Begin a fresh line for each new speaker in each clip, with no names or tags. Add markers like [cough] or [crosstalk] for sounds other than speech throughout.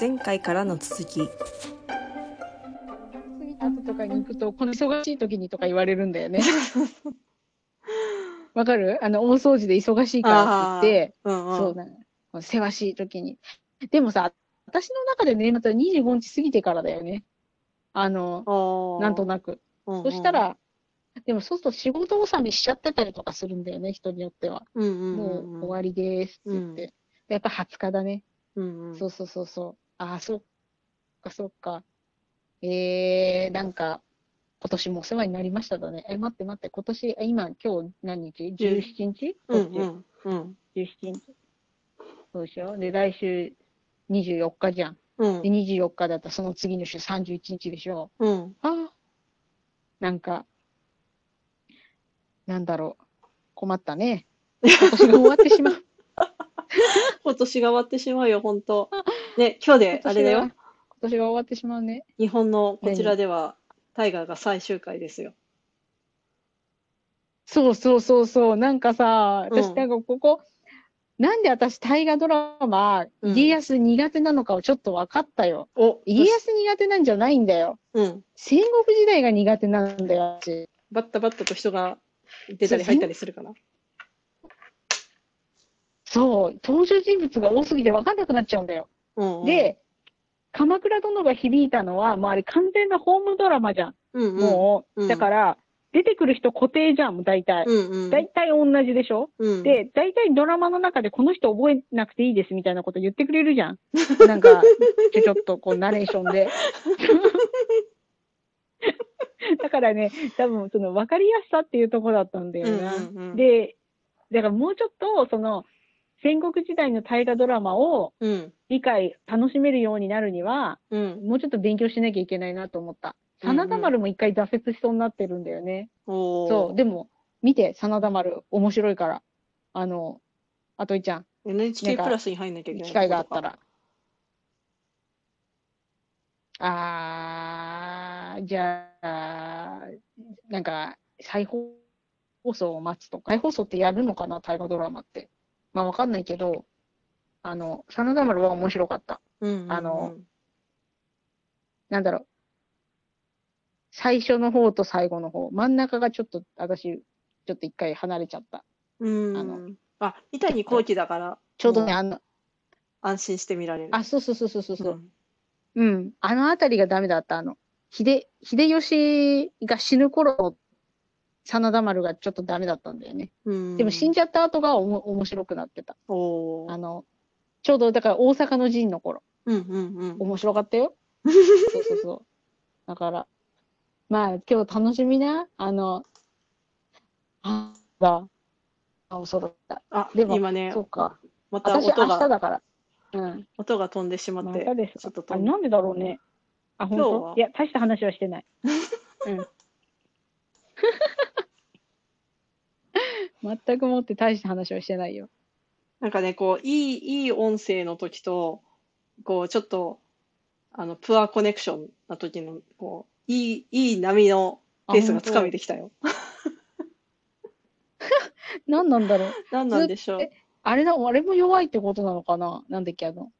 前回からの続き
過ぎた後とかに行くと、この忙しい時にとか言われるんだよね。[laughs] わかる？あの、大掃除で忙しいからって言って、
うんうん
そうだね。せわしい時に。でもさ、私の中で年末は25日過ぎてからだよね。あの、なんとなく。
うんうん
そしたら、でもそうすると仕事納めしちゃってたりとかするんだよね、人によっては。
うんうんうん
もう終わりですって言って。やっぱ20日だね。
うんうん
そうそうそうそう。ああ、そっか、そっか。えー、なんか、今年もお世話になりましただね。え、待って待って、今年、あ今、今日何日 ?17 日？
うんうんうん
17日。そうでしょ？で、来週24日じゃん。
うん
で、24日だったらその次の週31日でしょ？
うん
ああ、なんか、なんだろう。困ったね。[laughs] 今年が終わってしまう。
今年が終わってしまうよ、本当。[laughs] ね、今日で、あれだよ
今年が。終わってしまうね。
日本のこちらでは、タイガーが最終回ですよ。
そうそうそうそう。なんかさ、
うん
私なんかここ、なんで私大河ドラマ、
うん
家康苦手なのかをちょっと分かったよ。
お、
家康苦手なんじゃないんだよ。
うん。
戦国時代が苦手なんだよ、私。
バッタバッタと人が出たり入ったりするかな。
そう、登場人物が多すぎて分かんなくなっちゃうんだよ。
うんうん、
で、鎌倉殿が響いたのは、もうあれ完全なホームドラマじゃん。
うんうん、
もう、
うん
だから、出てくる人固定じゃん、もう大体。
うんうん、
大体同じでしょ？
うん、
で、大体ドラマの中でこの人覚えなくていいですみたいなこと言ってくれるじゃん。[laughs] なんか、ちょちょっとこうナレーションで。[laughs] だからね、多分その分かりやすさっていうところだったんだよな。
うんうんうん
で、だからもうちょっとその戦国時代の大河ドラマを
うん、
理解、楽しめるようになるには、
うん。
もうちょっと勉強しなきゃいけないなと思った。
うんうん
真田丸も一回挫折しそうになってるんだよね。そう。でも、見て、真田丸、面白いから。あの、あといちゃん、
NHK プラスに入んなきゃいけない
機会があったら。あー、じゃあ、なんか、再放送を待つとか、再放送ってやるのかな、大河ドラマって。まあ、わかんないけど、あの、真田丸は面白かった。
うんうんうん、
あのなんだろう。最初の方と最後の方。真ん中がちょっと、私、ちょっと一回離れちゃった。
うん、
あの
あ、三谷幸喜だから、
ちょうどね、
も
あの、
安心して見られる。
あ、そうそうそうそうそうそう。
ん
うん。あのあたりがダメだった。あの、秀、秀吉が死ぬ頃の真田丸がちょっとダメだったんだよね。
うん、
でも死んじゃった後がおも面白くなってた。あの、ちょうどだから大阪の陣の頃。
うんうんうん。
面白かったよ。そうそうそう。だから、まあ今日楽しみな。あの、あ、だ。あ、そうだった。
あ、
でも
今ね
そ、うか。
また音が、
日だから。うん。
音が飛んでしまって
ま
ちょっと飛ん
あなんでだろうね。あ、本
今日は？い
当や、大した話はしてない。[laughs] うん。全くもって大した話はしてないよ。
なんかね、こう、いい、いい音声の時と、こう、ちょっと、あの、プアコネクションな時の、こう、いい、いい波のペースがつかめてきたよ。[laughs]
何なんだろう。
何なんでしょう。
えあれだ、あれも弱いってことなのかな？なんだっけ、あの、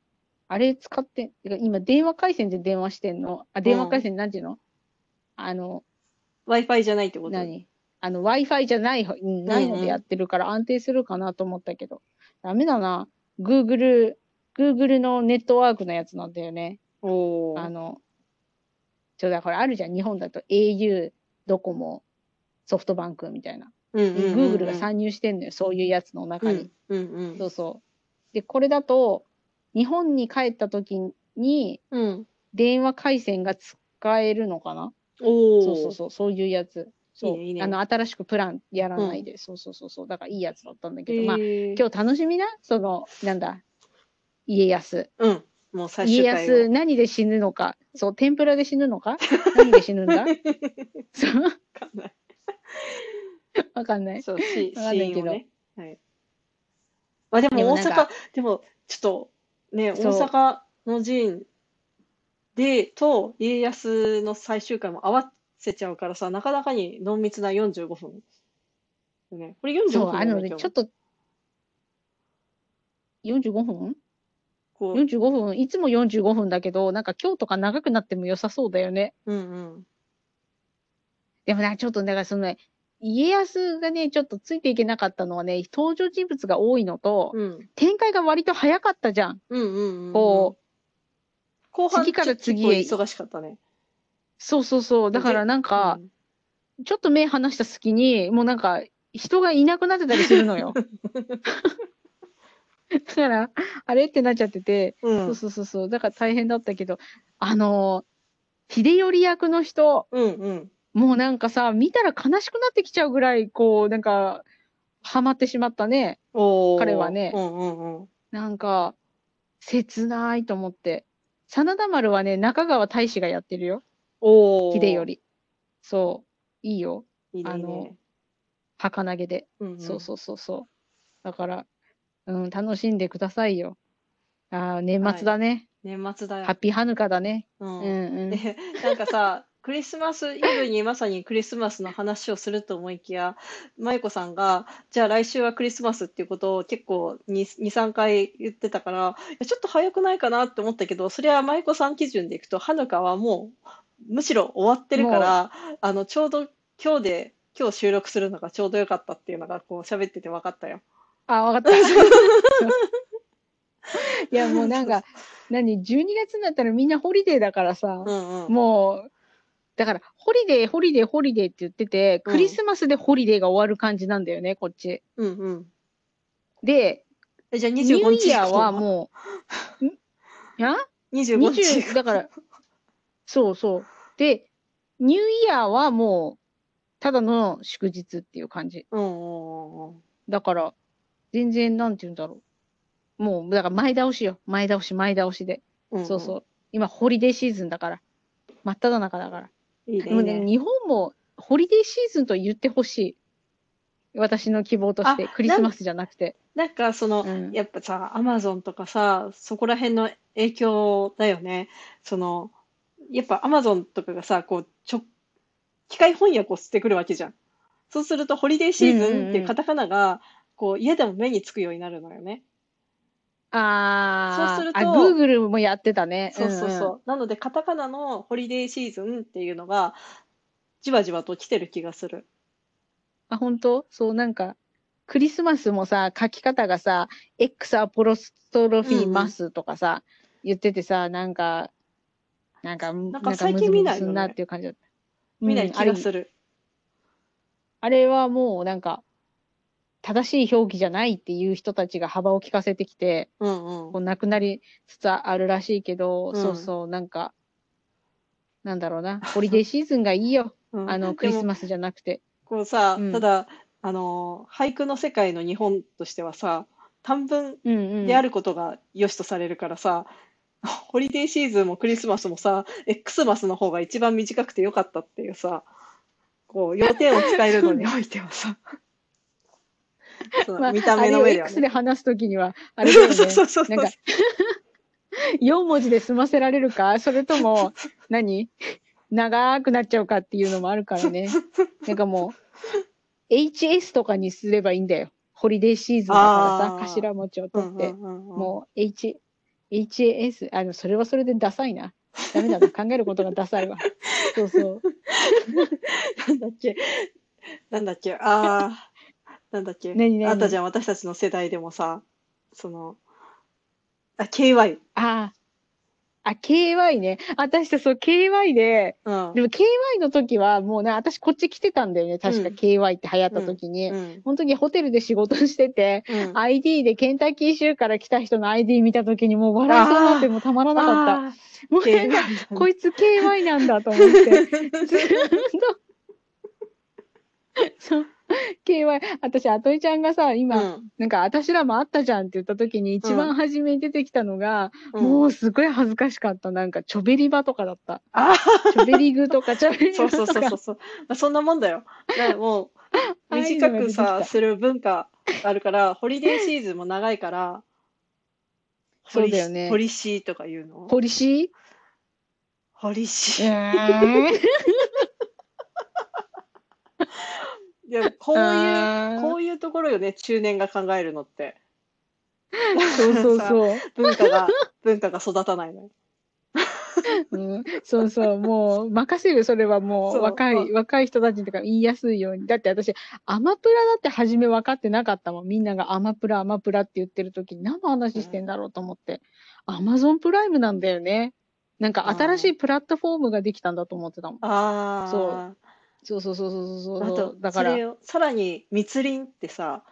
あれ使って、今電話回線で電話してんの？あ、電話回線なんていうの、あの、
Wi-Fi じゃないってこと？
何？あの、Wi-Fi じゃないないのでやってるから安定するかなと思ったけど、ダメだな。Google、Google のネットワークのやつなんだよね。
おー。
あの、ちょ、だからあるじゃん。日本だと au、ドコモ、ソフトバンクみたいな。
うんうんうんうん
Google が参入してんのよ。そういうやつの中に。
うんうん
そうそう。で、これだと、日本に帰った時に
うん。うん。
電話回線が使えるのかな？
おー。
そうそうそう、そういうやつ。そう。
いいね
あの、新しくプランやらないで、そうそうそうそう。だからいいやつだったんだけど、まあ、今日楽しみな、その、なんだ、家康。
うん。もう最
家
終回を。
康、何で死ぬのか？そう、天ぷらで死ぬのか？[laughs] 何で死ぬんだ？[laughs] そう、
わかんない。
わかんない。
そう、し、
わかんないけど
シーンをね。はい。まあでも大阪、でもちょっとね、大阪の陣で、と家康の最終回も合わせちゃうからさ、なかなかに濃密な45分。ね、これ45
そう、
分
あのね、ちょっと、45分？
こう、
45分、いつも45分だけど、なんか今日とか長くなっても良さそうだよね。
うんうん。
でもね、ちょっと、だからそのね、家康がね、ちょっとついていけなかったのはね、登場人物が多いのと、
うん。
展開が割と早かったじゃん。
うんうんうん。
こう、
後半
次から次へ
忙しかったね。
そうそうそう。だからなんか、
うん
ちょっと目離した隙に、もうなんか、人がいなくなってたりするのよ。[laughs] だから、あれってなっちゃってて、
うん。
そうそうそうそう。だから大変だったけど、あのー、秀頼役の人、
うんうん。
もうなんかさ、見たら悲しくなってきちゃうぐらい、こう、なんか、ハマってしまったね。彼はね
うんうんうん。
なんか、切ないと思って。真田丸はね、中川大志がやってるよ。
おー
秀頼。そう。いいよ。
いいねいい
あの
ね。
儚げで。
うんうん
そうそうそうそう。だから、うん、楽しんでくださいよ。ああ、年末だね。
年末だよ
ハッ。ピーハヌカだね。
う。
うんんうん。
で、なんかさ、クリスマスイブにまさにクリスマスの話をすると思いきや、舞子さんが、じゃあ来週はクリスマスっていうことを結構2、2、3回言ってたから、いやちょっと早くないかなって思ったけど、それは舞子さん基準でいくと、はぬかはもう、むしろ終わってるから、あの、ちょうど今日で、今日収録するのがちょうどよかったっていうのが、こう喋ってて分かったよ。
あ、わかった。[laughs] いや、もうなんか、何、12月になったらみんなホリデーだからさ、
うんうん。
もう、だから、ホリデー、ホリデー、ホリデーって言ってて、
うん
クリスマスでホリデーが終わる感じなんだよね、こっち。
うんうん。
で、
え、じゃあ
ニュ
25日
ーイヤーはもう、[laughs] ん？いや
？25日。
20だから、そうそう。で、ニューイヤーはもう、ただの祝日っていう感じ。
うんうんうん
だから、全然、なんて言うんだろう。もう、だから前倒しよ。前倒し、前倒しで。
うん。
そうそう。今、ホリデーシーズンだから。真っ只中だから。
うん。いいね、
でもね。日本もホリデーシーズンと言ってほしい。私の希望として、
あ
クリスマスじゃなくて。
なんかその、
うん
やっぱさ、アマゾンとかさ、そこら辺の影響だよね。その、やっぱアマゾンとかがさ、こう、ちょ、機械翻訳をしてくるわけじゃん。そうすると、ホリデーシーズンっていうカタカナが、こう、家でも目につくようになるのよね。
あー、
そうすると
あ、グーグルもやってたね。
そうそうそう。
んん
なので、カタカナのホリデーシーズンっていうのが、じわじわと来てる気がする。
あ、本当？そう、なんか、クリスマスもさ、書き方がさ、X アポロストロフィーマスとかさ、言っててさ、なんか、なんか、なん
か最近見ないよね
なっていう感じだった。
見ない気がする。
あれはもうなんか、正しい表記じゃないっていう人たちが幅を利かせてきて、
うんうん
こうなくなりつつあるらしいけど、
うん
そうそう、なんか、なんだろうな、ホリデーシーズンがいいよ。[laughs]
うん
あの、クリスマスじゃなくて。
こうさ、
うん
ただ、あの、俳句の世界の日本としてはさ、短文
うんうん。
であることが良しとされるからさ、[laughs] ホリデーシーズンもクリスマスもさ、X マスの方が一番短くてよかったっていうさ、こう、要点を伝えるのに [laughs] おいてはさ、そ見た目の
あれを
上では
X
ね。
で話すときには、[laughs] あれだよね。
そうそうそうそう
なんか、4文字で済ませられるか、それとも、何？長くなっちゃうかっていうのもあるからね。なんかもう、HS とかにすればいいんだよ。ホリデーシーズンだからさ、頭文字を
う
取って。
んうんうんうん
もう、H、HAS、あの、それはそれでダサいな。ダメだな。[laughs] 考えることがダサいわ。そうそう。
なんだっけ、なんだっけ、ああ、なんだっけ、
何何？
あったじゃん、私たちの世代でもさ、その、あ、KY。
ああ。あ、KY ね。私さ、そう、KY で、
うん。
でも KY の時はもうね、私こっち来てたんだよね。確か
うん
KY って流行った時に。
うん。
その時ホテルで仕事してて、
うん。
ID でケンタッキー州から来た人の ID 見た時にもう笑いそうになってもうたまらなかった。
あ
もう
ー
なんかこいつ KY なんだと思って。[laughs] ずっとそう。[laughs] KY、私、あといちゃんがさ、今、
うん
なんか、私らもあったじゃんって言った時に、一番初めに出てきたのが、
うん
もうすごい恥ずかしかった。なんか、チョベリバとかだった。
あ
チョベリグとか、[laughs] チョベリ
そうそう。そうそうそう。まあ、そんなもんだよ。だからもう、
ああいう
短く
のが出てきた
さ、する文化があるから、ホリデーシーズンも長いから、[laughs]
そうだよね
ホリシーとか言うの？
ポリシ
ホリシ
ー
ー。
う
いや、こういう、こういうところよね、中年が考えるのって。
そうそう
さ
そう。[laughs]
文化が、文化が育たないのよ。
うん、そうそう、もう任せる、それはも
そうう
若い、若い人たちとか言いやすいように。だって私、アマプラだって初め分かってなかったもん。みんながアマプラ、アマプラって言ってる時に何の話してんだろうと思って。アマゾンプライムなんだよね。なんか新しいプラットフォームができたんだと思ってたもん。
ああ。
そうそうそうそうそうそう。
あと、
だから、
それをさらに密林ってさ、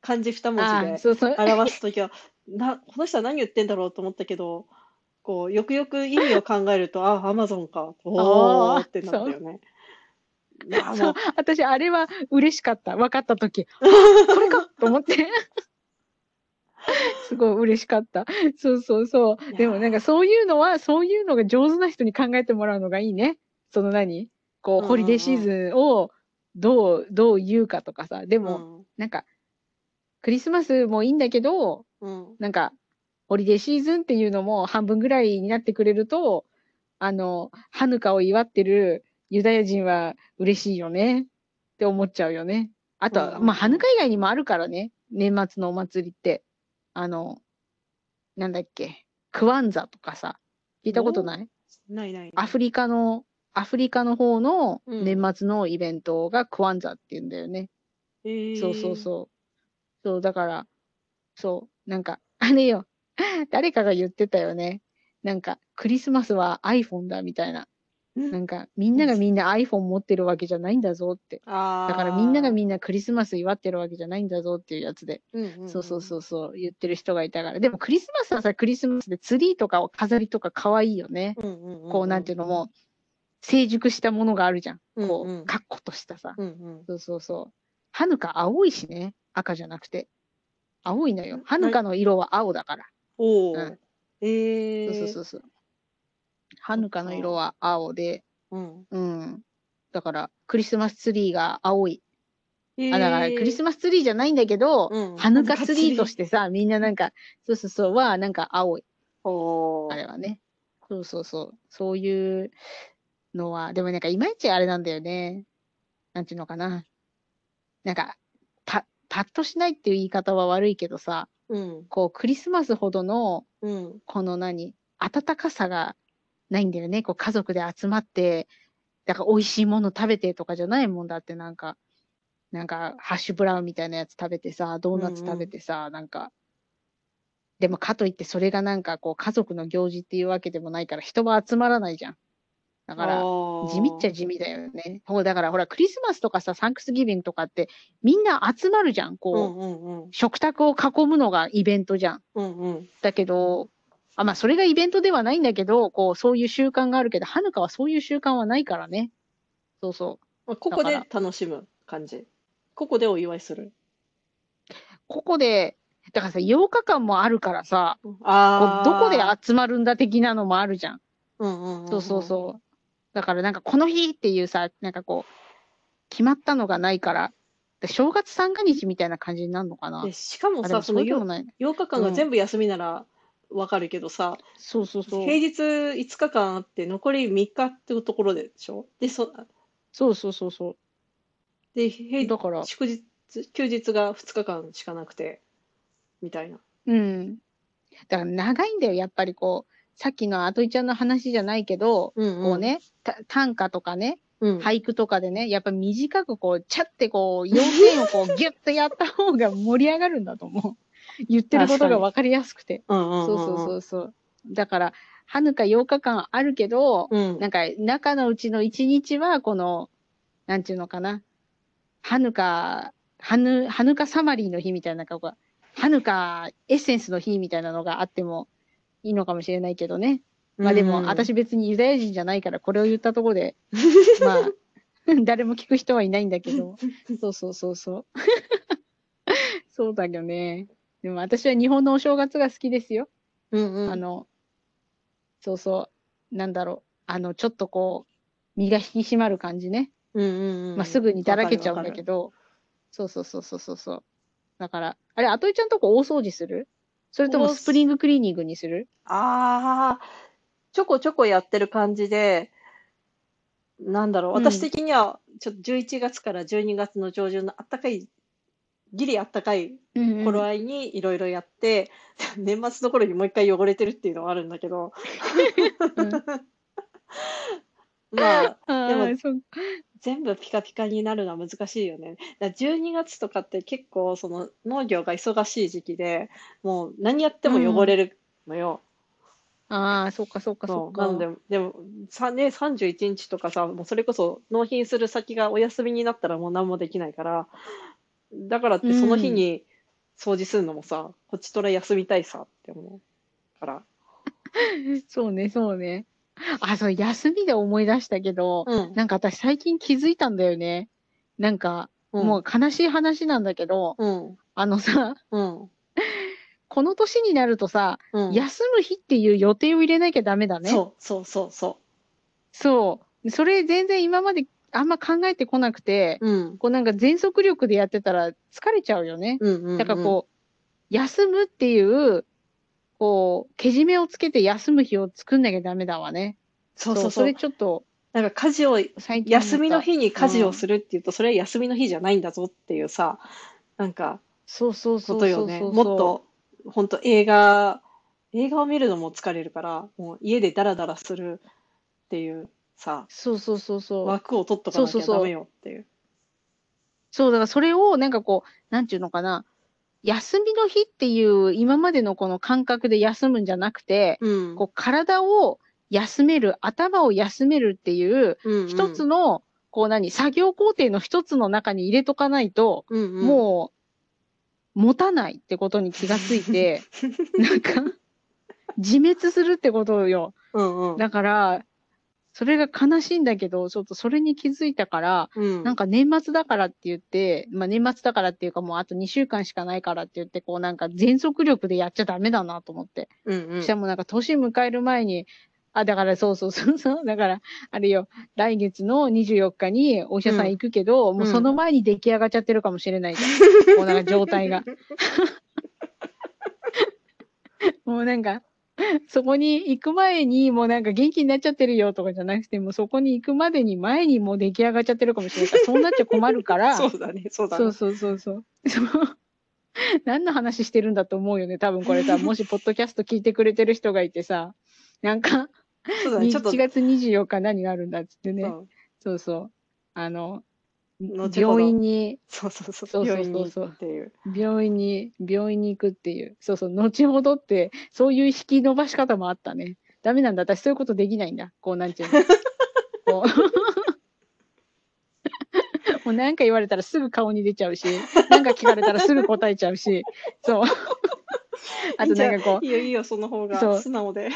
漢字二文
あ
字で
ーそうそう。
表すときは、[laughs] な、この人は何言ってんだろうと思ったけど、こう、よくよく意味を考えると、あ、アマゾンか。お
あー
ーってなったよね。いや、
そう
もう、
私、あれは嬉しかった。分かったとき、[laughs] あこれかと思って。[laughs] すごい嬉しかった。そうそうそ。
いうや
でもなんかそういうのは、そういうのが上手な人に考えてもらうのがいいね。その何？こう、ホリデーシーズンをどう、どう言うかとかさ。でも、
うん
なんか、クリスマスもいいんだけど、
うん。
なんか、ホリデーシーズンっていうのも半分ぐらいになってくれると、あの、ハヌカを祝ってるユダヤ人は嬉しいよねって思っちゃうよね。あとは、
うん
まあ、ハヌカ以外にもあるからね。年末のお祭りって。あの、なんだっけ、クワンザとかさ、聞いたことない
ないない。
アフリカの、アフリカの方の
うん
年末のイベントがクワンザっていうんだよね。
えー
そうそうそう。そう、だから、そう、なんか、[laughs] あれよ、[laughs] 誰かが言ってたよね。なんか、クリスマスは iPhone だみたいな。
うん
なんか、みんながみんな iPhone 持ってるわけじゃないんだぞって。
あ
だからみんながみ
ん
んなクリスマス祝ってるわけじゃないんだぞっていうやつで。
な、うんうんん
そうそうそうそう、言ってる人がいたから。でもクリスマスはさ、クリスマスでツリーとか飾りとか可愛いよね。
うんうんうん
こう、なんていうのも、成熟したものがあるじゃん。こ
うんうん
う、カッコとしたさ。
うんうん。
そうそうそう。はぬか青いしね。赤じゃなくて。青いのよ。はぬかの色は青だから。
おお、
うん
ええ
そうそうそうそう。はぬかの色は青で、
うん。
うん。だから、クリスマスツリーが青い。
え
あ、だから、クリスマスツリーじゃないんだけど、
うん
はぬかツリーとしてさ、みんななんか、そうそうそう、は、なんか青い。
おー
あれはね。そうそうそう。そういうのは、でもなんかいまいちあれなんだよね。なんていうのかな。なんか、た、パッとしないっていう言い方は悪いけどさ、
うん。
こう、クリスマスほどの、
うん。
この何、温かさがないんだよね。こう、家族で集まって、だから美味しいもの食べてとかじゃないもんだって、なんか、なんか、ハッシュブラウンみたいなやつ食べてさ、ドーナツ食べてさ、なんか、でもかといってそれがなんかこう家族の行事っていうわけでもないから人は集まらないじゃん。だから、地味っちゃ地味だよね。ほらだからほらクリスマスとかさ、サンクスギビングとかってみんな集まるじゃん。
う
こう、
んうんうん。
食卓を囲むのがイベントじゃん。
うんうん。
だけど、あ、まあそれがイベントではないんだけど、こう、そういう習慣があるけど、はぬかはそういう習慣はないからね。そうそう。
まあここで楽しむ感じ。ここでお祝いする。
ここで、だからさ、8日間もあるからさ、こ
あ
どこで集まるんだ的なのもあるじゃん。
うんうんんん
そうそうそう。だからなんかこの日っていうさ、なんかこう、決まったのがないから、で正月三が日みたいな感じになるのかな？
で。しかも
あ、でも
さ、その
そうでも
よ
ない。
8日間が全部休みならわかるけどさ、
そうそうそう。
平日5日間あって残り3日っていうところでしょ？で、そ、
そうそうそうそ
で、
う。
平
だから、
祝日、休日が2日間しかなくて、みたいな。
うん。だから長いんだよ、やっぱりこう、さっきのあといちゃんの話じゃないけど、
うん
こうね、た短歌とかね、
うん。
俳句とかでね、やっぱ短くこう、ちゃってこう、要点をこう、[laughs] ギュッとやった方が盛り上がるんだと思う。言ってることが分かりやすくて。
うんうん
そうそうそうそう。だから、はぬか8日間あるけど、
うん。
なんか中のうちの1日は、この、なんていうのかな、はぬか、はぬ、はぬかサマリーの日みたいな、なんか、はぬかエッセンスの日みたいなのがあってもいいのかもしれないけどね。まあでも、
うん
私別にユダヤ人じゃないから、これを言ったところで、[laughs] まあ、[laughs] 誰も聞く人はいないんだけど、そうそうそうそう。[laughs] そうだよね。でも私は日本のお正月が好きですよ。
うんうん。
あの、そうそう、なんだろう、あの、ちょっとこう、身が引き締まる感じね。
うんうんうん。
まあ、すぐにだらけちゃうんだけ
ど。
ど、そうそうそうそうそうそう。だから、あれ、あといちゃんとこ大掃除する？それともスプリングクリーニングにする？
ああ、ちょこちょこやってる感じで、なんだろう、
うん。
私的には、ちょっと11月から12月の上旬の暖かいギリあったかい
うんうん。
頃合いにいろいろやって、[laughs] 年末の頃にもう一回汚れてるっていうのはあるんだけど、
うん [laughs]
まあ、
あ
でも
ーそう
全部ピカピカになるのは難しいよね。だから12月とかって結構その農業が忙しい時期で、もう何やっても汚れるのよ。
ああ、そっかそっかそっか。
そうなんで、でも、さね、31日とかさ、もうそれこそ納品する先がお休みになったらもう何もできないから、だからってその日に掃除するのもさ、こっちとら休みたいさって思うから。[laughs]
そうね、そうね。あ、そう、休みで思い出したけど、
うん。
なんか私最近気づいたんだよね。なんか、
うん
もう悲しい話なんだけど、
うん。あ
あのさ、
うん。
この年になるとさ、
うん。
休む日っていう予定を入れなきゃダメだね。
そうそうそうそ
そう。それ全然今まであんま考えてこなくて。こうなんか全速力でやってたら疲れちゃうよね。
うんうん、うん。
だからこう、休むっていう、こう、けじめをつけて休む日を作んなきゃダメだわね。
そうそうそ。
そうれちょっと、
なんか家事を。休みの日に家事を
る。
するっていうと、それは休みの日じゃないんだぞっていうさ、なんか、
そうそうそう。
もっと、本当映画、映画を見るのも疲れるから、もう家でダラダラするっていうさ、
そうそうそうそう。
枠を取っとかなき
そうそうそう
ゃダメよっていう。
そう、だからそれをなんかこう、なんていうのかな。休みの日っていう今までのこの感覚で休むんじゃなくて、
うん。
こう体を休める、頭を休めるっていう、
うんうん
一つの、こう何、作業工程の一つの中に入れとかないと、
うんうん、
もう、持たないってことに気がついて、[laughs] なんか、自滅するってことよ。
うんうん。
だから、それが悲しいんだけど、ちょっとそれに気づいたから、
うん。
なんか年末だからって言って、まあ年末だからっていうかもうあと2週間しかないからって言って、こうなんか全速力でやっちゃダメだなと思って。
うんうん
しかもなんか年迎える前に、あ、だからそうそうそうそう、だから、あれよ、来月の24日にお医者さん行くけど、もうその前に出来上がっちゃってるかもしれないじゃん。[laughs] もうなんか状態が。[laughs] [laughs] もうなんか、[laughs] そこに行く前にもうなんか元気になっちゃってるよとかじゃなくて、もうそこに行くまでに前にもう出来上がっちゃってるかもしれない。から、そうなっちゃ困るから、
そうだね、そうだね。
そうそうそう。そう。[laughs] 何の話してるんだと思うよね、多分これさ、もしポッドキャスト聞いてくれてる人がいてさ、なんか、
そうだね、ちょっと、
1月24日何があるんだっつってね、
そう。
そうそう。あの、病院に、
そうそうそう、病院に行くっていう。
病院に、病院に行くっていう。そうそう、後ほどって、そういう引き伸ばし方もあったね。ダメなんだ、私そういうことできないんだ。こうなんちゅうの。[laughs] こう [laughs] もうなんか言われたらすぐ顔に出ちゃうし、なんか聞かれたらすぐ答えちゃうし、そう。[laughs] あとなんかこう
いい、よいいよ、その方が素直で。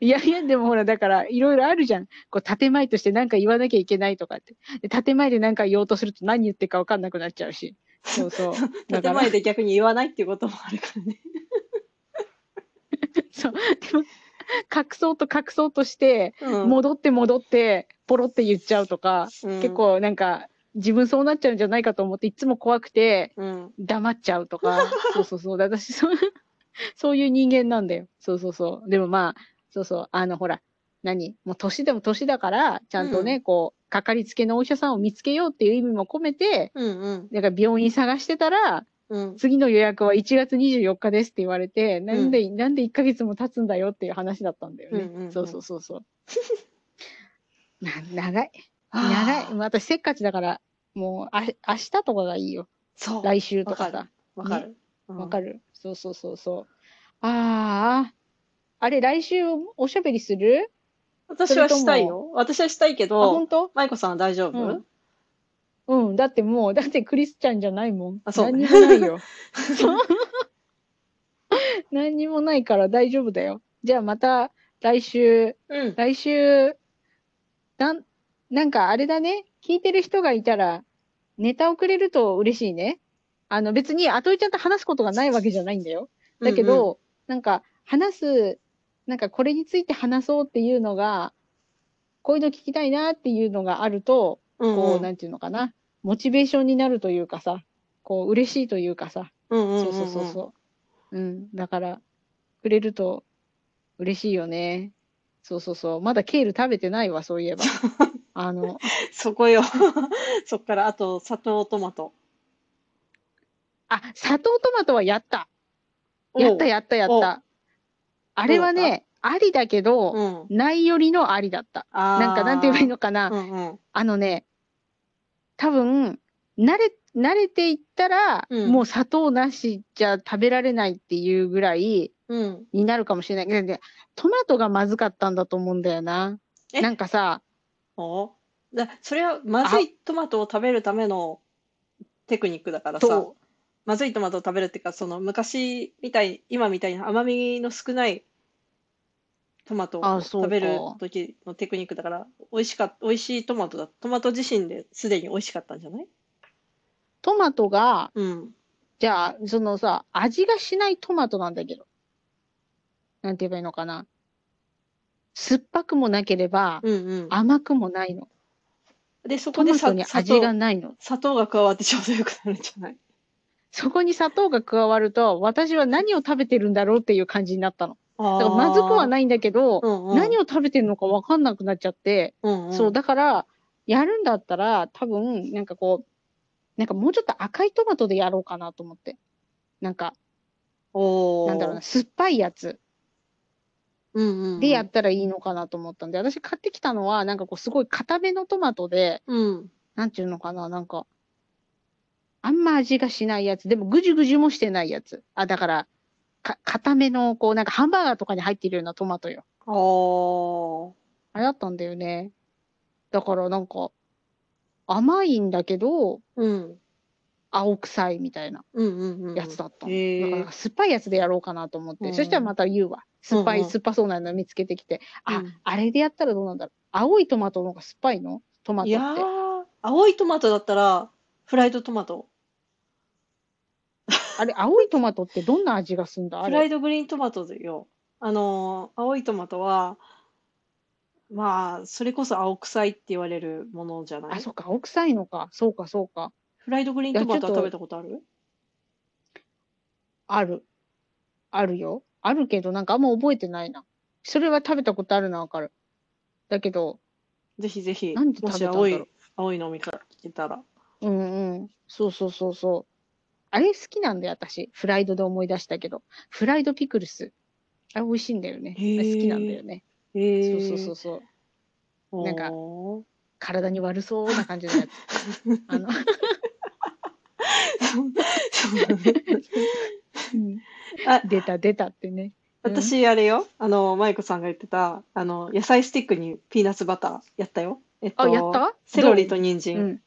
いやいや、でもほら、だから、いろいろあるじゃん。こう、建前として何か言わなきゃいけないとかって。で建前で何か言おうとすると何言ってるか分かんなくなっちゃうし。そうそう。[laughs]
建前で逆に言わないっていうこともあるからね。[laughs]
そう。でも、隠そうと隠そうとして、
うん
戻って戻って、ポロって言っちゃうとか、
うん
結構なんか、自分そうなっちゃうんじゃないかと思って、いつも怖くて、
うん。
黙っちゃうとか、そうそうそう。で私、そう、[laughs] そういう人間なんだよ。そうそうそう。でもまあ、そうそう、あの、ほら、何？もう年でも年だから、ちゃんとね、
う
こう、かかりつけのお医者さんを見つけようっていう意味も込めて、
うんうん。
だから病院探してたら、
うん。
次の予約は1月24日ですって言われて、なんで、なんで1ヶ月も経つんだよっていう話だったんだよね。
うんうんうん
そうそうそうそう。[laughs] な長い。長い。私せっかちだから、もうあ明日とかがいいよ。
そう。
来週とか
わか
さ。
わかる。る。
わかる、そうそうそうそう。ああ、あれ、来週おしゃべりする？
私はしたいよ。私はしたいけ
あ、
ど
本、当？
舞子さんは大丈夫？
うんうん。だってもう、だってクリスチャンじゃないもん。
あそう
何にもないよ。[laughs] [laughs] 何にもないから大丈夫だよ。じゃあまた来週、
うん。
来週、なん、なんかあれだね。聞いてる人がいたら、ネタをくれると嬉しいね。あの別に、あといちゃんと話すことがないわけじゃないんだよ。だけど、なんか話す、なんかこれについて話そうっていうのが、こういうの聞きたいなっていうのがあると、
うんうん、
こう、なんていうのかな、モチベーションになるというかさ、こう、嬉しいというかさ、
うんうんうん
そうそうそうそう。うん、だから、くれると嬉しいよね。そうそうそう。まだケール食べてないわ、そういえば。[laughs] あの、
そこよ。[laughs] そっから、あと、砂糖トマト。
あ、砂糖トマトはやった。やったやったやった。あれはね、ありだけど、
うん。
ないよりのありだった。
あ
なんか、なんて言えばいい
の
のかな。
うんうん。
あのね、多分、慣れ、慣れていったら、
うん
もう砂糖なしじゃ食べられないっていうぐらい
うん。
になるかもしれないけど、ね、トマトがまずかったんだと思うんだよな。
え？
なんかさ、
お？だそれはまずいトマトを食べるためのテクニックだからさ
そ、
まずいトマトを食べるっていうか、その昔みたい、今みたいな甘みの少ないトマトを
あそうか
食べる時のテクニックだから、美味しかっ美味しいトマトだ。トマト自身ですでに美味しかったんじゃない？
トマトが、
うん。
じゃあ、そのさ、味がしないトマトなんだけど。なんて言えばいいのかな。酸っぱくもなければ、
うんうん。
甘くもないの。
で、そこで
マトに
砂
味が
糖、
ないの。
砂糖が加わってちょうどよくなるんじゃない？
そこに砂糖が加わると、私は何を食べてるんだろうっていう感じになったの。
だ
だからまずくはないんだけど、
うんうん、
何を食べてるのかわかんなくなっちゃって、
うんうん、
そう、だから、やるんだったら、多分、なんかこう、なんかもうちょっと赤いトマトでやろうかなと思って。なんか、
おー
なんだろうな、酸っぱいやつ
うんうんうん、
でやったらいいのかなと思ったんで、私買ってきたのは、なんかこう、すごい固めのトマトで、
うん。
なんていうのかな、なんか、あんま味がしないやつ。でも、ぐじゅぐじゅもしてないやつ。あ、だから、か、固めの、こう、なんかハンバーガーとかに入ってるようなトマトよ。
おー。
あれだったんだよね。だから、なんか、甘いんだけど、
うん。
青臭いみたいな
うんうんうん。
やつだったの。
へー
だから、酸っぱいやつでやろうかなと思って。
うん
そしたらまた言うわ。酸っぱい、
うんうん
酸っぱそうなの見つけてきて。あ、
うん
あれでやったらどうなんだろう。青いトマトの方が酸っぱいの？トマト
いや
って。
ー、青いトマトだったら、フライドトマト。
あれ、青いトマトってどんな味がすんだ？あ
フライ
れ。
ドグリーントマトだよ。あのー、青いトマトは、まあ、それこそ青臭いって言われるものじゃな
あ、
い
そっか、青臭いのか。そうか、そうか。
フライドグリーントマトは食べたことある？
ある。あるよ。あるけど、なんかあんま覚えてないな。それは食べたことあるのはわかる。だけど、
ぜひぜひ、
なんで
も
食べたんだろう
し青い、青いの見かけたら。
うんうん。そうそうそうそう。あれ好きなんだよ、私。フライドで思い出したけど。フライドピクルス。あれ美味しいんだよね。あれ好きなんだよね。
へー
そうそうそうそう。なんか体に悪そうな感じのやつ。[laughs] あの、
あ
出た出たってね。うん
私、あれよ、あの、マイコさんが言ってた、あの、野菜スティックにピーナッツバターやったよ。えっと、
あ、やった？
セロリと
ど
人参。
ううん。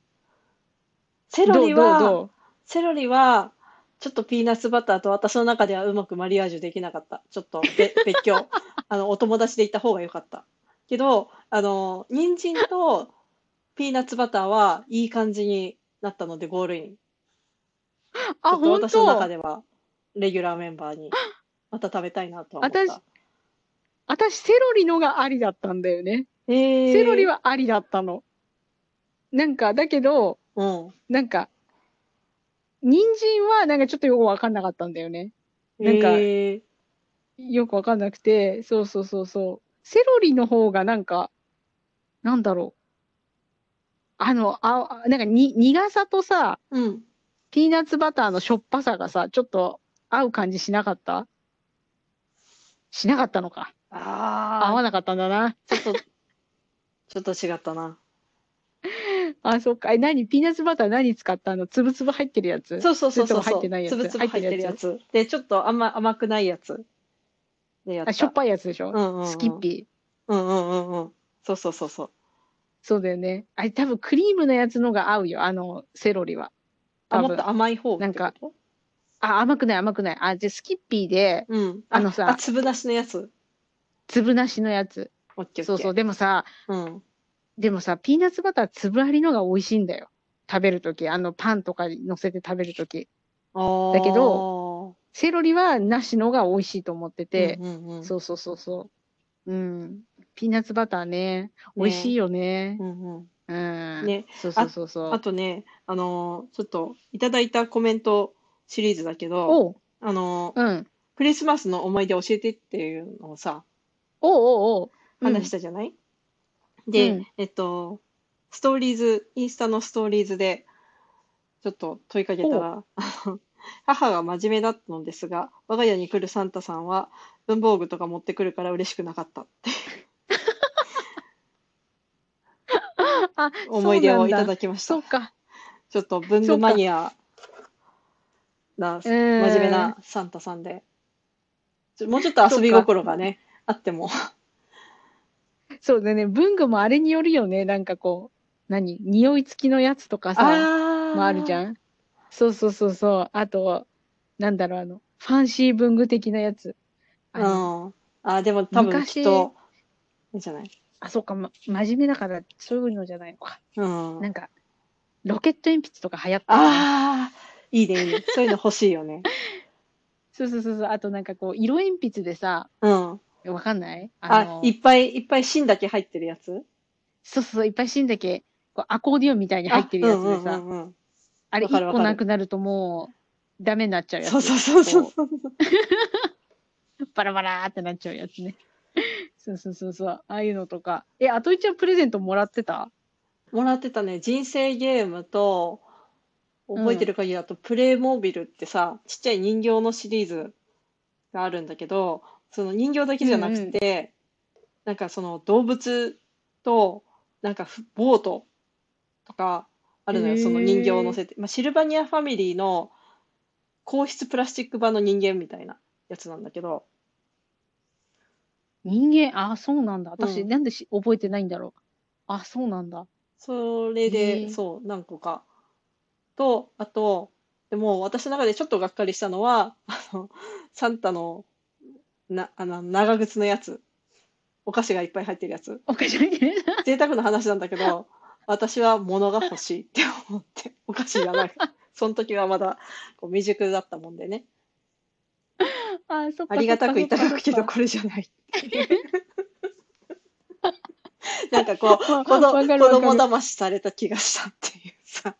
セロリ
どうどう
は、
どう？
セロリは、ちょっとピーナッツバターと私の中ではうまくマリアージュできなかった。ちょっとべ [laughs] 別居。あの、お友達で行った方が良かった。けど、あの、人参とピーナッツバターはいい感じになったので、ゴールイン。ち
あ、
ょっと
本
私の中
当
では、レギュラーメンバーに、また食べたいなとは思った。
私私、セロリのがありだったんだよね。
えー、
セロリはありだったの。なんか、だけど、
うん。
なんか、人参はなんかちょっとよくわかんなかったんだよね。なんか
えー
よくわかんなくて、そうそうそうそう。セロリの方がなんか、なんだろう。あの、あ、なんかに、苦さとさ、
うん。
ピーナッツバターのしょっぱさがさ、ちょっと合う感じしなかった？しなかったのか。合
ああ、
わなかったんだな。
ちょっと、ちょっと違ったな。[laughs]
あ、そっか。え、何？ピーナッツバター何使ったの？つぶつぶ入ってるやつ？
そうそうそう
入ってないやつ？
つぶつぶ入ってるやつ。で、ちょっとあんま甘くないやつ。でやった。
あ、しょっぱいやつでしょ、
うんうんうん
スキッピー。
うんうんうんうん。そうそうそうそう。
そうだよね。あれ多分クリームのやつのが合うよ。あの、セロリは。
あ、もっと甘い方
なんかあ、甘くない甘くない。あ、じゃあスキッピーで、
うん。
あのさ
あ、粒なしのやつ？
粒なしのやつ。そうそう。でもさ、
うん。
でもさ、ピーナッツバター粒ありのが美味しいんだよ。食べるとき。あの、パンとかに乗せて食べるとき。
あ
だけ
ど、
セロリはなしのが美味しいと思ってて、
うんうんうん、
そうそうそうそう。うん。ピーナッツバターね、美味しいよね
う。んうん。
うん。
ね。
そうそうそうそう。
あとね、あのーちょっといただいたコメントシリーズだけど、あのー
うん。
クリスマスの思い出教えてっていうのをさ、
おうおうおう。
話したじゃない、で、
うん。
えっと、ストーリーズ、インスタのストーリーズで、ちょっと問いかけたら、[laughs] 母が真面目だったのですが、我が家に来るサンタさんは文房具とか持ってくるから嬉しくなかったって [laughs]
あ、
思い出をいた
き
だきました。ちょっと文具マニアな、真
うん
面目なサンタさんで、もうちょっと遊び心がね、あっても。
そうだね。文具もあれによるよね。なんかこう、何？匂い付きのやつとかさ、
あ
もあるじゃ
ん？
ん。そうそうそうそう。あと、なんだろう、あの、ファンシー文具的なやつ。あ。
あ、でも多分
昔
きっと、いいんじゃない？
あ、そうか、ま、真面目だから、そういうのじゃないのか。
うん。
なんか、ロケット鉛筆とか流行った
ああ、いいね、いいね。そういうの欲しいよね。[laughs]
そうそうそうそう。あとなんかこう、色鉛筆でさ、
うん。
わかんない？あ
あ
の、、
いっぱいいっぱい芯だけ入ってるやつ？
そうそう、いっぱい芯だけ、こうアコーディオンみたいに入ってるやつで
あうん
さ、
うんうんうん
あれ一個なくなるともう、ダメになっちゃうやつ。
そうそうそうそう。
こう [laughs] バラバラーってなっちゃうやつね。そうそうそうそう。ああいうのとか。え、あといちゃんプレゼントもらってた？
もらってたね、人生ゲームと、覚えてる限りだと、プレイモービルってさ、ちっちゃい人形のシリーズがあるんだけど、その人形だけじゃなくて、なんかその動物と、なんかふボートとかあるのよ、その人形を乗せて。まあ、シルバニアファミリーの硬質プラスチック版の人間みたいなやつなんだけど、
人間、あ、そうなんだ。私、
うん
なんでし覚えてないんだろう。あ、そうなんだ。
それ
へ
で、
ー
そう、何個か。と、あと、でも私の中でちょっとがっかりしたのは、あの、サンタの、な、あの、長靴のやつ。お菓子がいっぱい入ってるやつ。
おかしいね。
贅沢な話なんだけど、私は物が欲しいって思って、お菓子じゃない。[laughs] その時はまだこう未熟だったもんでね。
あ、そっか
ありがたくいただくけど、これじゃない。[laughs] なんかこう、子供子供騙しされた気がしたっていうさ。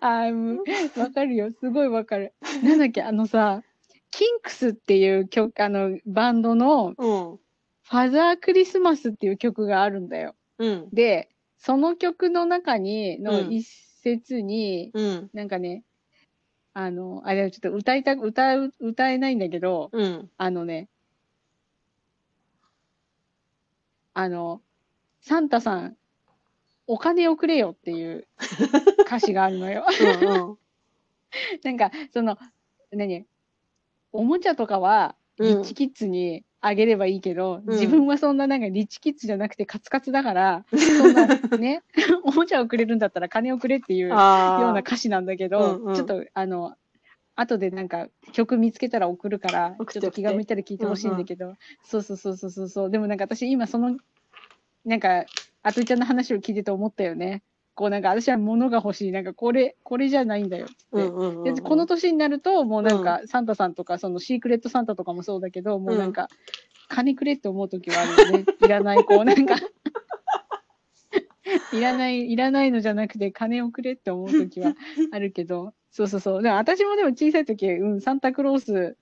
あ、うんわかるよ。すごいわかる。なんだっけ、あのさ、キンクスっていう曲、あの、バンドの、
うん。
ファザークリスマスっていう曲があるんだよ。
うん。
で、その曲の中に、の
うん
一節に、
うん。
なんかね、あの、あれ、ちょっと歌いた、歌う、歌えないんだけど、
うん。
あのね、あの、サンタさん、お金をくれよっていう歌詞があるのよ。
うん。うん。[laughs]
なんか、その、何？おもちゃとかは、リ
うん
ッチキッズにあげればいいけど、
うん
自分はそんななんかリッチキッズじゃなくてカツカツだから、そんな [laughs] ね、おもちゃをくれるんだったら金をくれっていうよう。な歌詞なんだけど、
うんうん
ちょっとあの、後でなんか曲見つけたら送るから、ちょっと気が向いたら聞いてほしいんだけど、そうそうそうそうそうそう。でもなんか私今その、なんか、あといちゃんの話を聞いてて思ったよね。こうなんか私は物が欲しい。なんかこれ、これじゃないんだよっつって。
うんうんうん
でこの年になると、もうなんか、サンタさんとか、そのシークレットサンタとかもそうだけど、もうなんか、金くれって思う時はあるよね。いらない、こう、なんか、いらない、いらないのじゃなくて、金をくれって思う時はあるけど、そうそうそう。でも私もでも小さい時、うん、サンタクロース、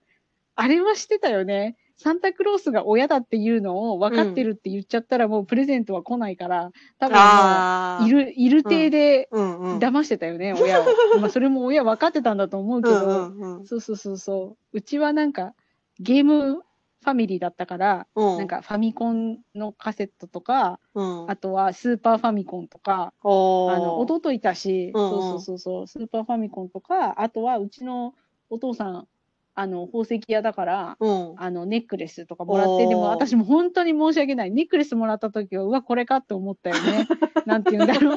あれはしてたよね。サンタクロースが親だっていうのを分かってるって言っちゃったら、もうプレゼントは来ないから、多分。いる、いる体で
うんうん。
騙してたよね、親を。[laughs] まあ、それも親分かってたんだと思うけど、
うんうんうん。
そうそうそうそう。うちはなんか、ゲームファミリーだったから、
うん。
なんかファミコンのカセットとか、
うん。
あとはスーパーファミコンとか、あの、弟いたし、
うんうん
そうそうそうそう、スーパーファミコンとか、あとはうちのお父さん、あの、宝石屋だから、
うん。
あの、ネックレスとかもらって、でも私も本当に申し訳ない。ネックレスもらった時は、うわ、これかって思ったよね。[laughs] なんて言うんだろう。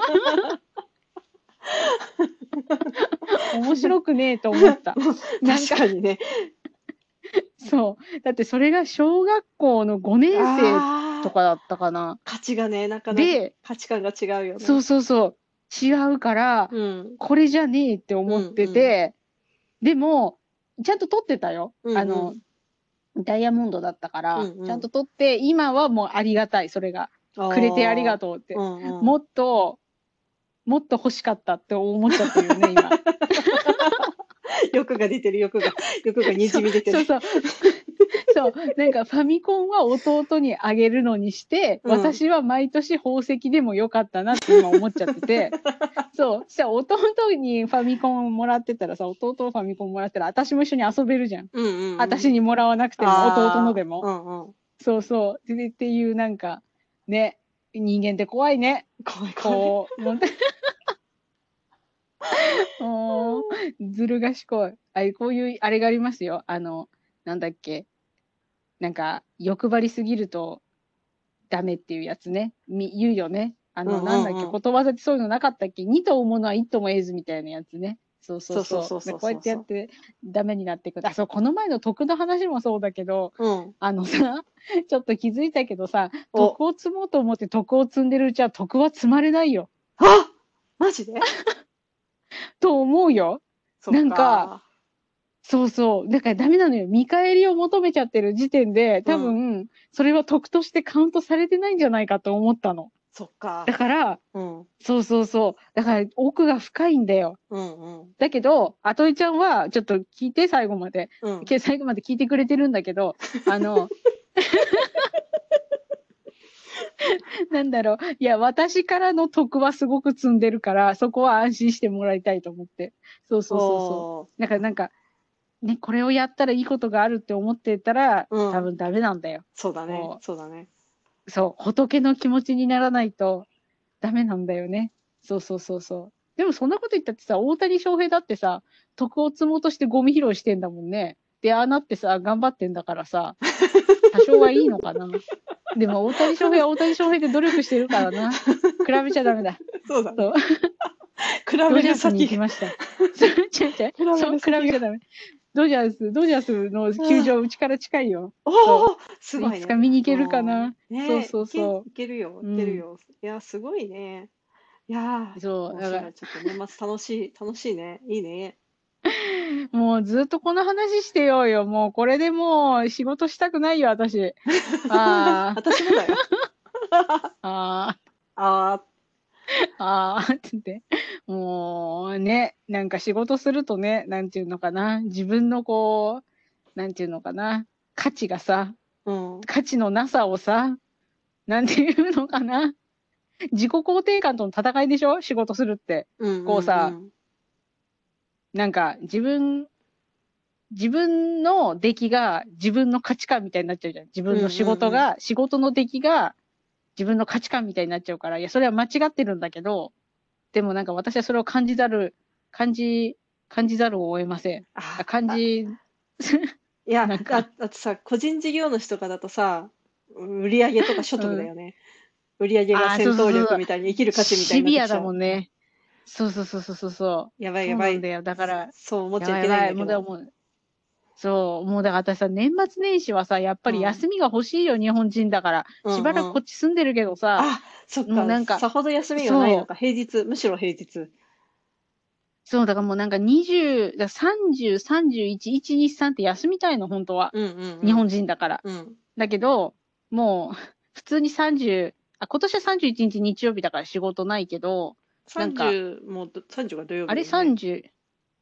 面白くねえと思った。[laughs]
確
か、
かにね。
そう。だってそれが小学校の5年生とかだったかな。
価値がね、なかなか
で、
価値観が違うよね。
そうそうそう。違うから、
うん。
これじゃねえって思ってて、でも、ちゃんと撮ってたよ。
うんうん
あの、ダイヤモンドだったから、
うんうん
ちゃんと撮って、今はもうありがたい、それが。くれてありがとうって。
うんうん。
もっと、もっと欲しかったって思っちゃってるよね、今。[laughs] [laughs]
欲が出てる、欲が。欲がにじみ出てる。
そうそう。そう、なんかファミコンは弟にあげるのにして、
うん
私は毎年宝石でもよかったなって今思っちゃってて、[laughs] そう、そしたら弟にファミコンをもらってたらさ、弟ファミコンもらったら私も一緒に遊べるじゃん。
うんうんうん。
私にもらわなくても、弟のでも。
うんうん。
そうそう。でっていうなんか、ね、人間って怖いね。
怖い怖い。[laughs] [laughs]
こう、ずる賢い。あこういう、あれがありますよ。あの、なんだっけ。なんか、欲張りすぎるとダメっていうやつね。み言うよね。あの、
うんうんうん
なんだっけ、ことわざってそういうのなかったっけ二と追うものは一とも得ずみたいなやつね。そうそうそう。
そうそうそうそう
でこうやってやってダメになっていく。あ、そう、この前の徳の話もそうだけど、
うん。
あのさ、[laughs] ちょっと気づいたけどさ、
お
徳を積もうと思って徳を積んでるうちは徳は積まれないよ。
あマジで？
と思うよ。なんか、そうそう。だからダメなのよ。見返りを求めちゃってる時点で、多分、それは得としてカウントされてないんじゃないかと思ったの。
そっか
だ。から、
うん。
そうそうそう。だから奥が深いんだよ。
うんうん。
だけど、あといちゃんは、ちょっと聞いて、最後まで。
うん。
け最後まで聞いてくれてるんだけど、あの、[laughs] [laughs] なんだろう。いや、私からの得はすごく積んでるから、そこは安心してもらいたいと思って。そうそうそうそう。だからなんか、ね、これをやったらいいことがあるって思ってたら、
うん
多分ダメなんだよ。
そうだね
そ。う
だね。
そう、仏の気持ちにならないとダメなんだよね。そうそうそうそう。でもそんなこと言ったってさ、大谷翔平だってさ、徳を積もうとしてゴミ拾いしてんだもんね。で、ああなってさ、頑張ってんだからさ、多少はいいのかな。でも大谷翔平は大谷翔平で努力してるからな。比べちゃダメだ。
そうだね。比
ド
べる
ジャースに行き
先。
ました。違う違うそう、比べちゃダメ。ドジャース、ドジャースの球場、うちから近いよ。
おおすごいね。
いつか見に行けるかな。
うん。ね
そうそうそう
いけるよ。
うん
いけるよ。いや、すごいね。いやー、
そう、
面
だから。
ちょっと年末楽しい、楽しいね。いいね。[laughs]
もうずっとこの話してようよ。もうこれでもう仕事したくないよ、私。あー [laughs]
私もだよ。
あ [laughs]
あ
ー、あーって言って。もうね、なんか仕事するとね、なんていうのかな。自分のこう、なんていうのかな。価値がさ、
ー、うん。
価値のなさをさ、なんていうのかな。自己肯定感との戦いでしょ？仕事するって。
うん
こうさ
ん
なんか自分、自分の出来が自分の価値観みたいになっちゃうじゃん。自分の仕事が、仕事の出来が自分の価値観みたいになっちゃうから、いや、それは間違ってるんだけど、でもなんか私はそれを感じざる、感じ、感じざるを得ません。
あ
あ感じ、
いや、[laughs]
なんか
だだってさ、個人事業主とかだとさ、売り上げとか所得だよね。売り上げが戦闘力みたいに生きる価値みたい
シビアだ
になってきちゃう
もんね。そうそうそうそうそうそう。
やばいやばい。
だよ。だから、
そう思っちゃい。けないんだけど。
もうそう、もうだから私さ、年末年始はさ、やっぱり
うん
休みが欲しいよ、日本人だから。しばらくこっち住んでるけどさ、
あ、そっか。
もうなんか
さほど休みがないのか。平日、むしろ平日。
そう、だからもうなんか20、だから30、31、1、2、3って休みたいの、本当は。
うんうん、うん。
日本人だから。
うん。
だけど、もう、普通に30、あ、今年は31日日曜日だから仕事ないけど、なんか
30も、30が土曜日、
あれ
ね。
30、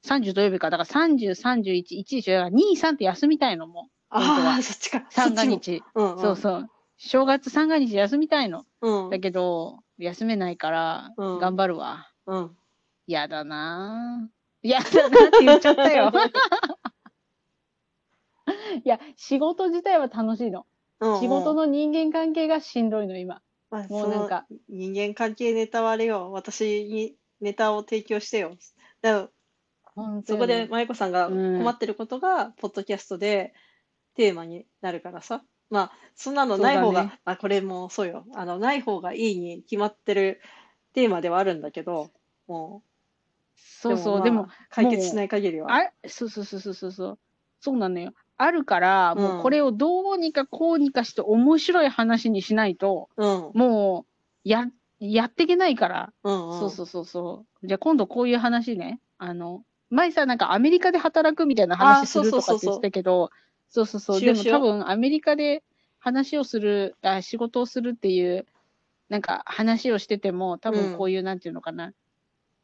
30土曜日か。だから30、31、1でしょ。だから2、3って休みたいのも。
ああ、
は
そっちか。
三が日。
も。うん、うん。
そうそう。正月三が日休みたいの。
うん。
だけど、休めないから、
うん
頑張るわ。
うん。
やだなぁ。やだなって言っちゃったよ。[laughs] [laughs] いや、仕事自体は楽しいの。
うんうん
仕事の人間関係がしんどいの、今。
まあ、
もうなんか
人間関係ネタはあれよ。私にネタを提供してよ。だからそこで
に
舞子さんが
うん
困ってることが、ポッドキャストでテーマになるからさ。まあ、そんなのない方が、
そうだね
まあ、これもそうよ。あの、ない方がいいに決まってるテーマではあるんだけど、もう、
そうそう、
まあ
でも、
解決しない限りは。
あそうそうそうそうそうそう。そうなのよ。あるから、も
うん
うこれをどうにかこうにかして面白い話にしないと、
うん。
もう、や、やっていけないから。
うんうん。
そうそうそうそう。じゃあ今度こういう話ね。あの、前さ、なんかアメリカで働くみたいな
あ
話するとかって言ってたけど、そうそうそう。でも多分アメリカで話をする、あ仕事をするっていう、なんか話をしてても、多
うん
分こういう、なんていうのかな。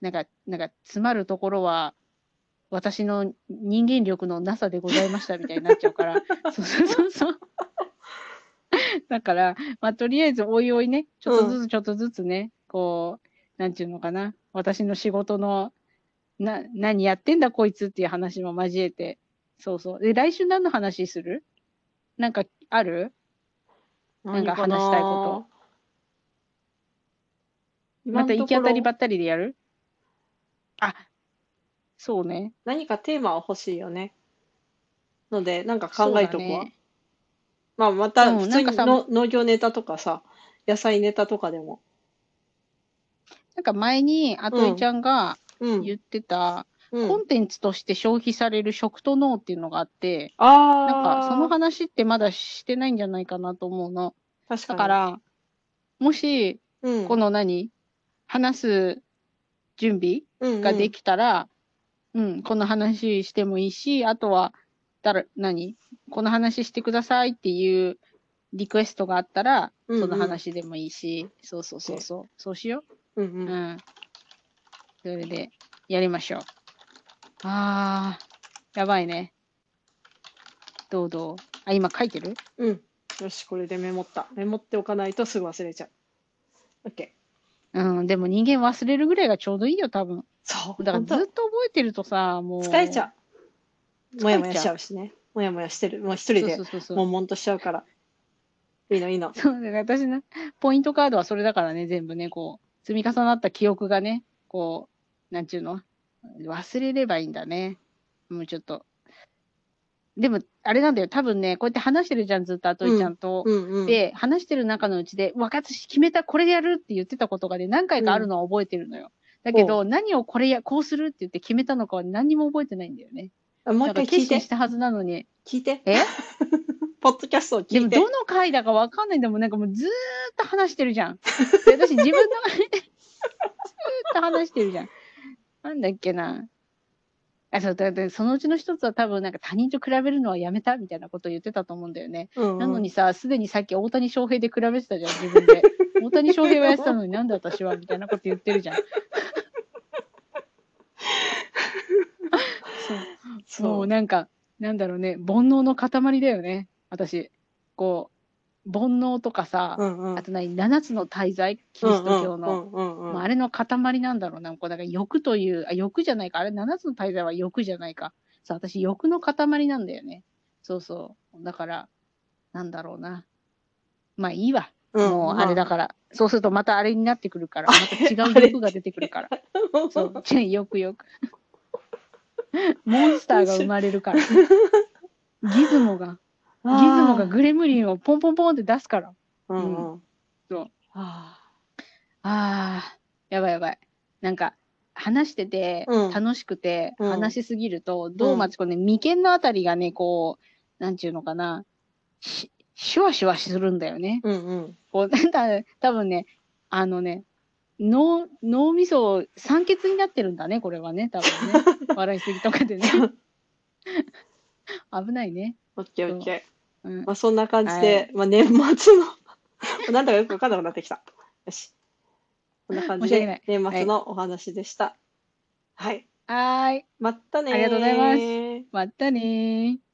なんか、なんか詰まるところは、私の人間力のなさでございましたみたいになっちゃうから。[laughs] そうそうそうそう。だから、まあ、とりあえず、おいおいね、ちょっとずつちょっとずつね、こう、なんていうのかな、私の仕事の、な、何やってんだこいつっていう話も交えて、そうそう。で、来週何の話する？なんか、ある？な？んか話したいこと。また行き当たりば
っ
ったりでやる？あ、そうね。
何かテーマは欲しいよね。ので、なんか考えとこ
うだね
まあ、また
うん
普通に
なんかさ
の農業ネタとかさ、野菜ネタとかでも。
なんか前に、あといちゃんが
うん。
言ってた、
うん
コンテンツとして消費される食と脳っていうのがあって、
あ
なん
あ、
かその話ってまだしてないんじゃないかなと思うの。
確かに。
だから、もし、
うん、
この何話す準備
の
ができたら、うん、この話してもいいし、あとは、だら、何？この話してくださいっていうリクエストがあったら、
うんうん
その話でもいいし、そうそうそうそう、そうしよ
うんう
う。
ん。
うん。それで、やりましょう。あー、やばいね。どうどう？あ、今書いてる？
うん。よし、これでメモった。メモっておかないとすぐ忘れちゃう。OK。
うん、でも人間忘れるぐらいがちょうどいいよ、多分。
そう。
だからずっ
本
と覚えてるとさ、もう。
当疲れちゃう。
う
もやもやしちゃうしね。もやもやしてる。もう一人で
そうそうそうそう。
悶々としちゃうから。いいの、いいの。[laughs]
そうだから私のポイントカードはそれだからね、全部ね、こう、積み重なった記憶がね、こう、なんちゅうの？忘れればいいんだね。もうちょっと。でも、あれなんだよ、多分ね、こうやって話してるじゃん、ずっと、あといちゃんと。
うんうん。
で、話してる中のうちで、分かったし、決めた、これやるって言ってたことがね、何回かあるのは覚えてるのよ。だけど、何をこれや、こうするって言って決めたのかは何にも覚えてないんだよね。
あもう一回聞い
決心
て
し。たはずなのに。
聞いて。
え？[laughs]
ポッドキャストを
でも、
聞いて。
どの回だか分かんないんだもん。なんかもうずーっと話してるじゃん。で私、自分の、[laughs] ずーっと話してるじゃん。なんだっけな。あ、そう、だってそのうちの一つは多分、なんか他人と比べるのはやめたみたいなことを言ってたと思うんだよね。
うんうん
なのにさ、すでにさっき大谷翔平で比べてたじゃん、自分で。[laughs] 大谷翔平はやってたのになんで私はみたいなこと言ってるじゃん。[laughs]
そう
もうなんか、なんだろうね、煩悩の塊だよね、私。こう、煩悩とかさ、
うんうん。
あと何、7つの大罪、キリスト教の。
うんうんうんうん
まあ、あれの塊なんだろうな。こう、だから欲という、あ、欲じゃないか。あれ、7つの大罪は欲じゃないか。そう、私、欲の塊なんだよね。そうそう。だから、なんだろうな。まあ、いいわ。
うん
もう、あれだ
か
から。そうすると、またあれになってくるから。[laughs] また違う欲が出てくるから。
ら。
そう、よくよく。モンスターが生まれるから。[laughs] ギズモが、ギズモがグレムリンをポンポンポンって出すから。
うんうん。
そう。
あ
ああ、やばいやばい。なんか、話してて、
うん
楽しくて、
うん
話しすぎると、どうまちこね、眉間のあたりがね、こう、なんちゅうのかな、し、シュワシュワするんだよね。
ーうんうん。
こう、なんだ、多分ね、あのね、脳、脳みそ、酸欠になってるんだね、これはね、多分ね。[laughs] 笑いすぎとかでね。[laughs] 危ないね。
オッケーオッケー。
うん。
まあそんな感じで、まあ年末の、[laughs] なんだかよくわかんなくなってきた。よし。こんな感じ
申し訳ない
で年末のお話でした。はい。
はーい。
まったねー。
ありがとうございますまたねー。